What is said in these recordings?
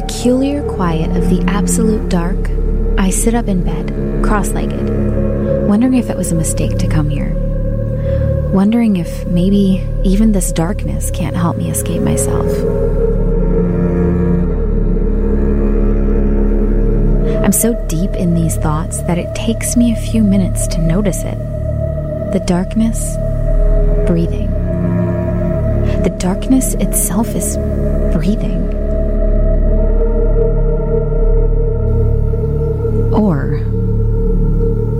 peculiar quiet of the absolute dark, I sit up in bed, cross legged, wondering if it was a mistake to come here. Wondering if maybe even this darkness can't help me escape myself. I'm so deep in these thoughts that it takes me a few minutes to notice it. The darkness, breathing. The darkness itself is breathing. Or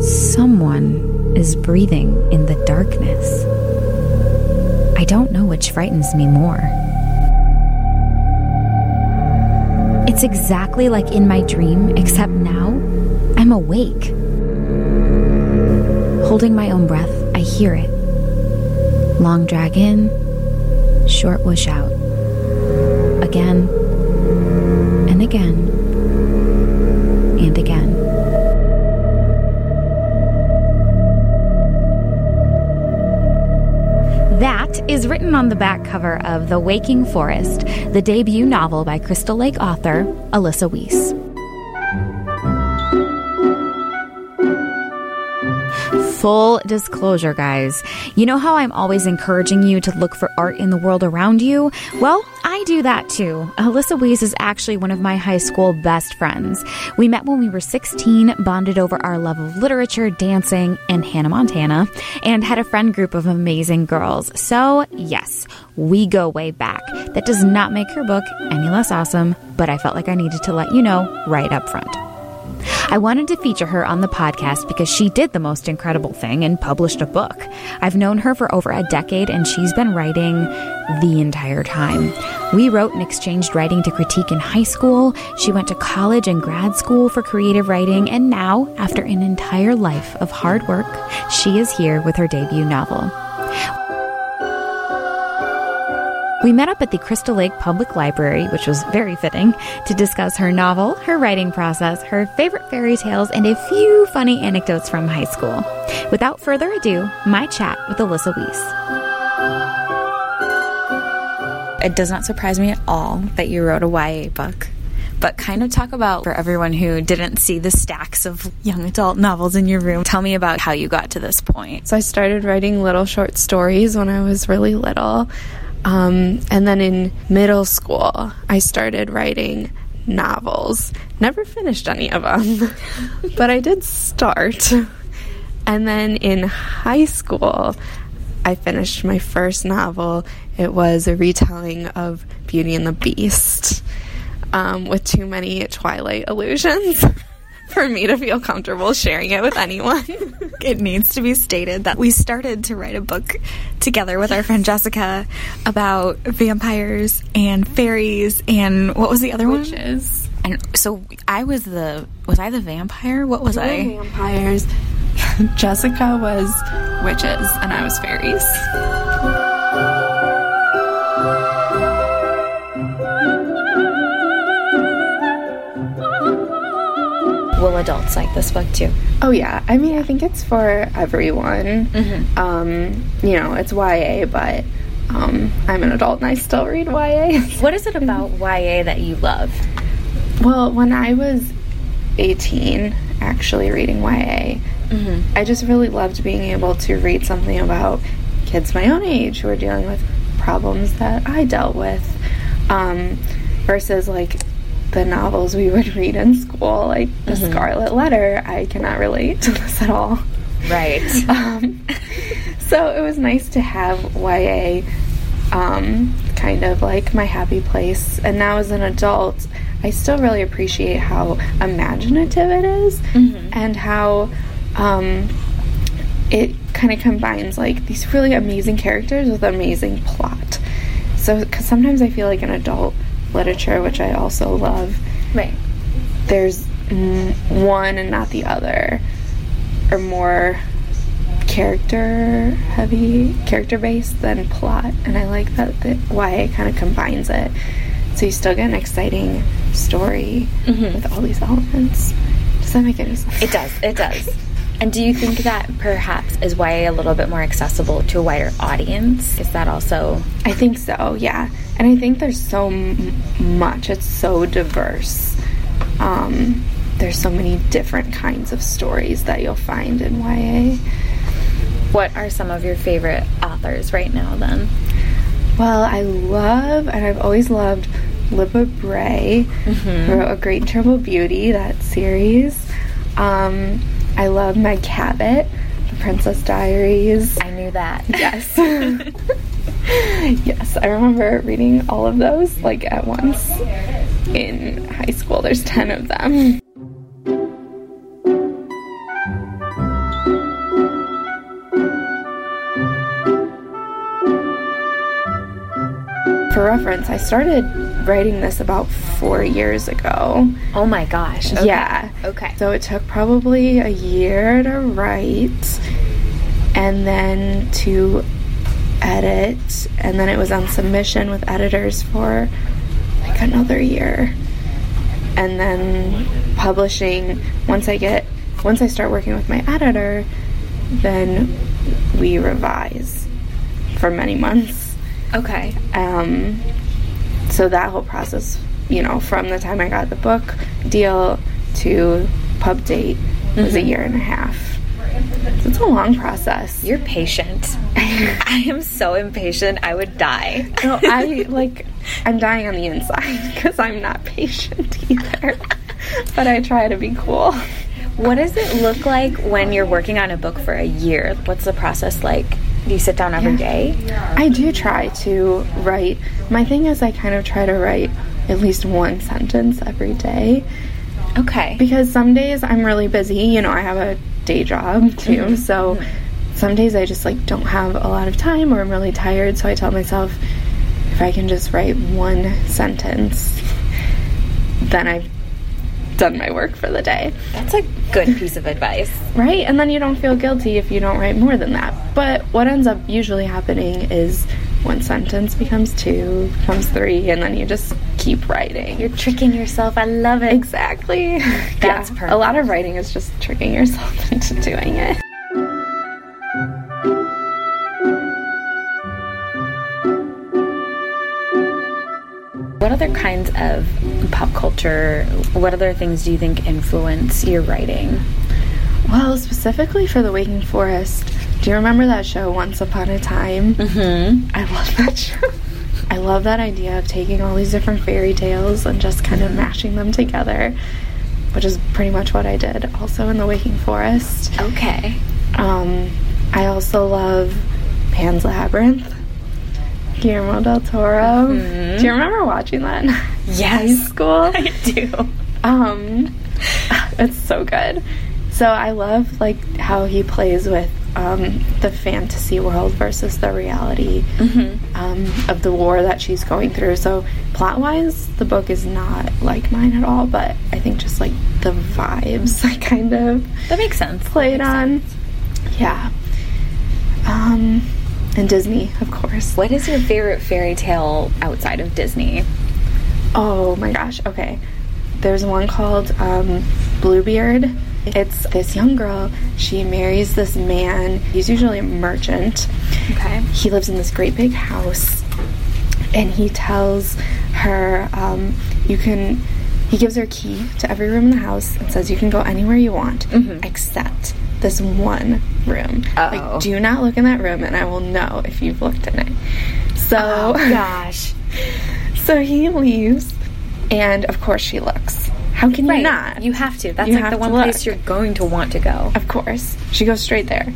someone is breathing in the darkness. I don't know which frightens me more. It's exactly like in my dream, except now I'm awake. Holding my own breath, I hear it. Long drag in, short whoosh out. Again and again and again. Is written on the back cover of The Waking Forest, the debut novel by Crystal Lake author Alyssa Wees. Full disclosure, guys. You know how I'm always encouraging you to look for art in the world around you? Well, do that too. Alyssa Wees is actually one of my high school best friends. We met when we were 16, bonded over our love of literature, dancing, and Hannah Montana, and had a friend group of amazing girls. So, yes, we go way back. That does not make her book any less awesome, but I felt like I needed to let you know right up front. I wanted to feature her on the podcast because she did the most incredible thing and published a book. I've known her for over a decade and she's been writing the entire time. We wrote and exchanged writing to critique in high school. She went to college and grad school for creative writing, and now, after an entire life of hard work, she is here with her debut novel. We met up at the Crystal Lake Public Library, which was very fitting, to discuss her novel, her writing process, her favorite fairy tales, and a few funny anecdotes from high school. Without further ado, my chat with Alyssa Wees. It does not surprise me at all that you wrote a YA book. But kind of talk about for everyone who didn't see the stacks of young adult novels in your room. Tell me about how you got to this point. So I started writing little short stories when I was really little. Um, and then in middle school, I started writing novels. Never finished any of them, but I did start. And then in high school, I finished my first novel. It was a retelling of Beauty and the Beast um, with too many Twilight illusions. for me to feel comfortable sharing it with anyone. it needs to be stated that we started to write a book together with our friend Jessica about vampires and fairies and what was the other Witches. one? Witches. And so I was the was I the vampire? What was I? Vampires. Jessica was witches and I was fairies. Will adults like this book too? Oh yeah, I mean I think it's for everyone. Mm-hmm. Um, you know, it's YA, but um, I'm an adult and I still read YA. what is it about YA that you love? Well, when I was 18, actually reading YA, mm-hmm. I just really loved being able to read something about kids my own age who are dealing with problems that I dealt with, um, versus like the novels we would read in school, like The mm-hmm. Scarlet Letter. I cannot relate to this at all. Right. Um, so it was nice to have YA um, kind of like my happy place. And now as an adult, I still really appreciate how imaginative it is mm-hmm. and how um, it kind of combines like these really amazing characters with amazing plot. So, because sometimes I feel like an adult literature, which I also love. Right. There's one and not the other, or more character heavy, character based than plot. And I like that Why it kind of combines it. So you still get an exciting story mm-hmm. with all these elements. Does that make any sense? It does. It does. And do you think that perhaps is why a little bit more accessible to a wider audience? Is that also? I think so, yeah. And I think there's so m- much, it's so diverse. Um, there's so many different kinds of stories that you'll find in YA. What are some of your favorite authors right now then? Well, I love, and I've always loved Libba Bray, who wrote A Great Terrible Beauty, that series. Um, I love Meg Cabot, The Princess Diaries. I knew that. Yes. yes, I remember reading all of those like at once in high school. There's 10 of them. For reference, I started writing this about four years ago. Oh my gosh. Okay. Yeah. Okay. So it took probably a year to write and then to edit, and then it was on submission with editors for like another year. And then publishing, once I get, once I start working with my editor, then we revise for many months. Okay. Um, so that whole process, you know, from the time I got the book deal to pub date was a year and a half. It's a long process. You're patient. I am so impatient. I would die. No, I like I'm dying on the inside because I'm not patient either. but I try to be cool. What does it look like when you're working on a book for a year? What's the process like? Do you sit down every day? I do try to write. My thing is I kind of try to write at least one sentence every day. Okay. because some days I'm really busy. You know, I have a day job too, mm-hmm. so some days I just like don't have a lot of time or I'm really tired. So I tell myself if I can just write one sentence, then I've done my work for the day, That's a good piece of advice. right? And then you don't feel guilty if you don't write more than that. But what ends up usually happening is one sentence becomes two, becomes three, and then you just keep writing. You're tricking yourself. I love it. Exactly. That's perfect. A lot of writing is just tricking yourself into doing it. What other kinds of pop culture, what other things do you think influence your writing? Well, specifically for The Waking Forest, do you remember that show Once Upon a Time? Mm-hmm. I love that show. I love that idea of taking all these different fairy tales and just kind of mashing them together, which is pretty much what I did also in The Waking Forest. Okay. Um, I also love Pan's Labyrinth. Guillermo del Toro. Do you remember watching that in high Yes. school? I do. Um, it's so good. So I love like how he plays with um, the fantasy world versus the reality um, of the war that she's going through. So plot wise, the book is not like mine at all, but I think just like the vibes I kind of That makes sense. played on. Yeah. Um, and Disney, of course. What is your favorite fairy tale outside of Disney? Oh my gosh. Okay. There's one called um, Bluebeard. It's this young girl. She marries this man. He's usually a merchant. Okay. He lives in this great big house, and he tells her, um, "You can." He gives her a key to every room in the house and says, "You can go anywhere you want, except this one room. Uh-oh. Like, do not look in that room, and I will know if you've looked in it." So, oh, Gosh. so he leaves, and of course she looks. How can you not? You have to. That's You like the one place you're going to want to go. of course, she goes straight there,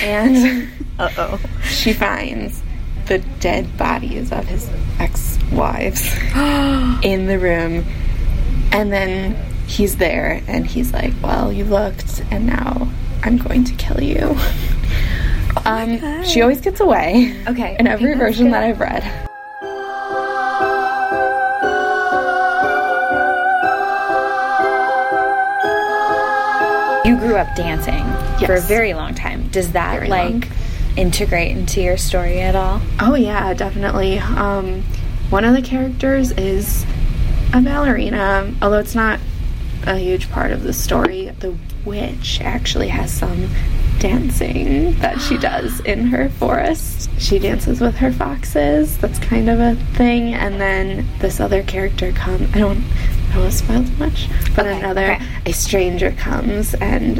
and Uh oh. she finds the dead bodies of his ex-wives in the room, and then he's there, and he's like, "Well, you looked, and now I'm going to kill you." um, she always gets away. Okay. In every that's version that I've read. You grew up dancing for a very long time. Does that Very like long. integrate into your story at all? Oh yeah, definitely. Um, one of the characters is a ballerina, although it's not a huge part of the story. The witch actually has some dancing that she does in her forest. She dances with her foxes. That's kind of a thing. And then this other character comes. I don't. I don't want to spoil too much. But Okay, another okay. a stranger comes and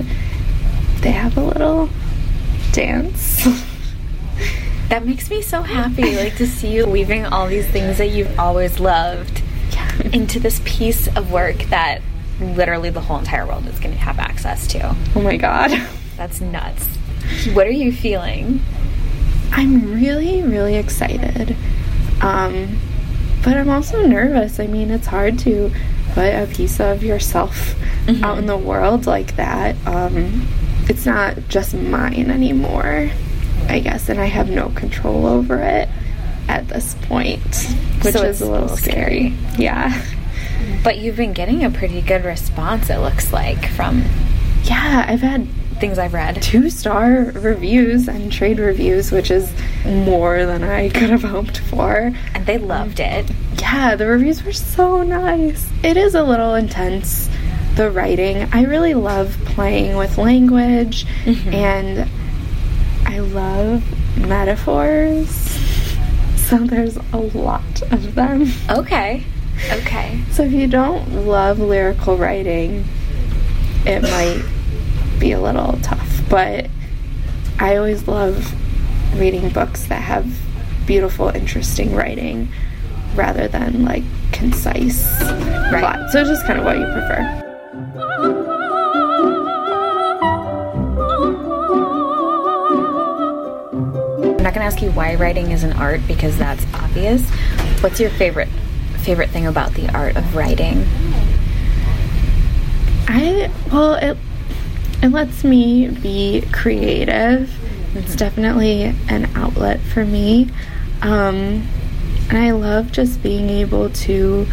they have a little dance. That makes me so happy, like to see you weaving all these things that you've always loved into this piece of work that literally the whole entire world is going to have access to. oh my god. That's nuts. What are you feeling? I'm really, really excited. Um, but I'm also nervous. I mean, it's hard to put a piece of yourself out in the world like that. Um, it's not just mine anymore, I guess, and I have no control over it at this point, which So is a little scary. Yeah. But you've been getting a pretty good response, it looks like, from Yeah, I've had things I've read. two star reviews and trade reviews, which is more than I could have hoped for. And they loved it. Yeah, the reviews were so nice. It is a little intense, the writing. I really love playing with language mm-hmm. and I love metaphors. So there's a lot of them. Okay. Okay. So if you don't love lyrical writing, it might be a little tough. But I always love reading books that have beautiful, interesting writing rather than like concise plot. So it's just kind of what you prefer. I'm not going to ask you why writing is an art because that's obvious. What's your favorite favorite thing about the art of writing? I well, it it lets me be creative. It's definitely an outlet for me, um, and I love just being able to.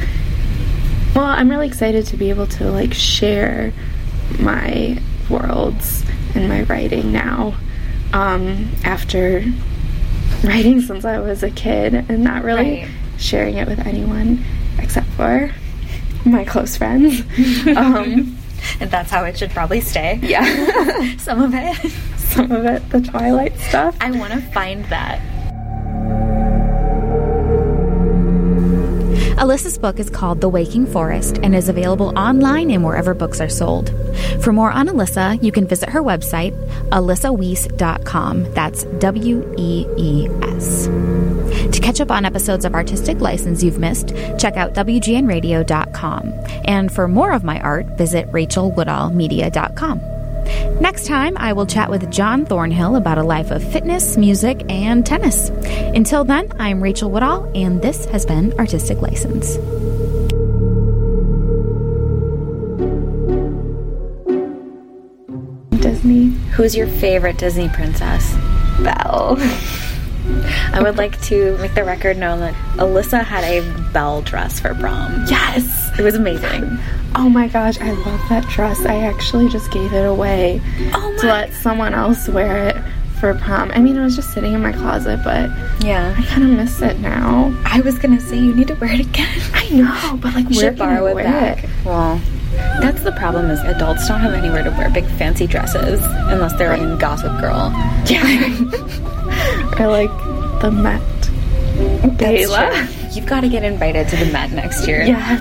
Well, I'm really excited to be able to like share my worlds and my writing now. Um, after writing since I was a kid and not really Right. sharing it with anyone except for my close friends. um, And that's how it should probably stay. yeah, Some of it. some of it, the Twilight stuff. I want to find that. Alyssa's book is called The Waking Forest and is available online and wherever books are sold. For more on Alyssa, you can visit her website, alyssawees.com. That's W E E S. To catch up on episodes of Artistic License you've missed, check out WGNradio.com. And for more of my art, visit rachelwoodallmedia.com. Next time, I will chat with John Thornhill about a life of fitness, music, and tennis. Until then, I'm Rachel Woodall, and this has been Artistic License. Disney. Who's your favorite Disney princess? Belle. I would like to make the record known that Alyssa had a Belle dress for prom. Yes. It was amazing. Oh my gosh, I love that dress. I actually just gave it away Oh to let someone else wear it for prom. I mean, it was just sitting in my closet, but Yeah. I kind of miss it now. I was gonna say you need to wear it again. I know, but like, where should can I borrow it wear back. it? Well, that's the problem is adults don't have anywhere to wear big fancy dresses unless they're in Gossip Girl. or like the Met Gala. You've got to get invited to the Met next year. Yeah.